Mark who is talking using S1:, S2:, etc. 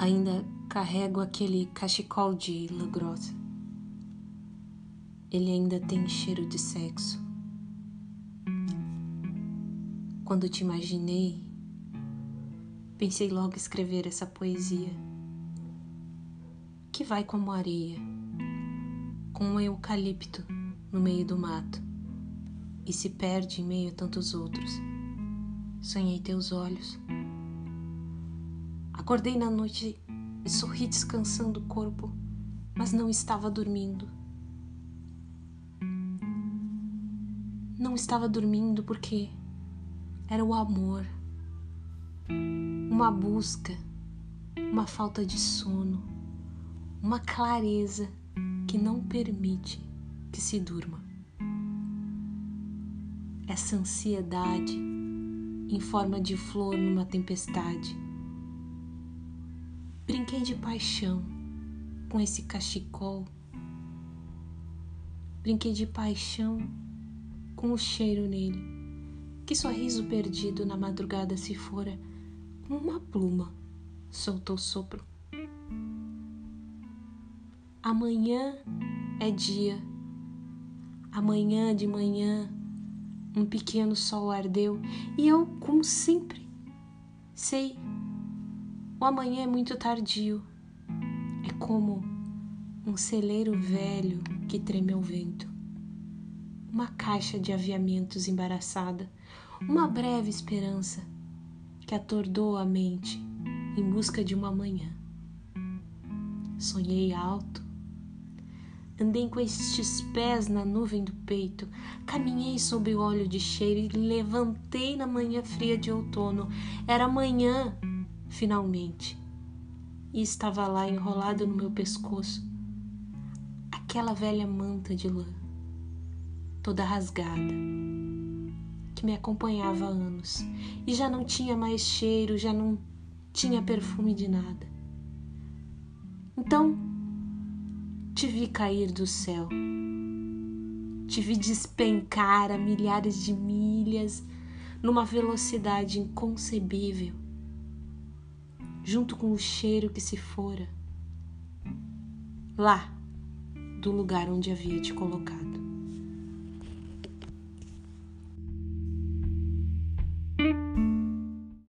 S1: Ainda carrego aquele cachecol de lã grossa. Ele ainda tem cheiro de sexo. Quando te imaginei, pensei logo escrever essa poesia que vai como areia, com um eucalipto no meio do mato e se perde em meio a tantos outros. Sonhei teus olhos. Acordei na noite e sorri descansando o corpo, mas não estava dormindo. Não estava dormindo porque era o amor, uma busca, uma falta de sono, uma clareza que não permite que se durma. Essa ansiedade em forma de flor numa tempestade. Brinquei de paixão com esse cachecol. Brinquei de paixão com o cheiro nele. Que sorriso perdido na madrugada se fora, uma pluma, soltou sopro. Amanhã é dia, amanhã de manhã um pequeno sol ardeu e eu, como sempre, sei, o amanhã é muito tardio. É como um celeiro velho que treme ao vento, uma caixa de aviamentos embaraçada, uma breve esperança que atordou a mente em busca de uma manhã. Sonhei alto, Andei com estes pés na nuvem do peito, caminhei sob o óleo de cheiro e levantei na manhã fria de outono. Era manhã, finalmente, e estava lá enrolado no meu pescoço aquela velha manta de lã, toda rasgada, que me acompanhava há anos. E já não tinha mais cheiro, já não tinha perfume de nada. Então, te vi cair do céu, te vi despencar a milhares de milhas numa velocidade inconcebível, junto com o cheiro que se fora, lá do lugar onde havia te colocado.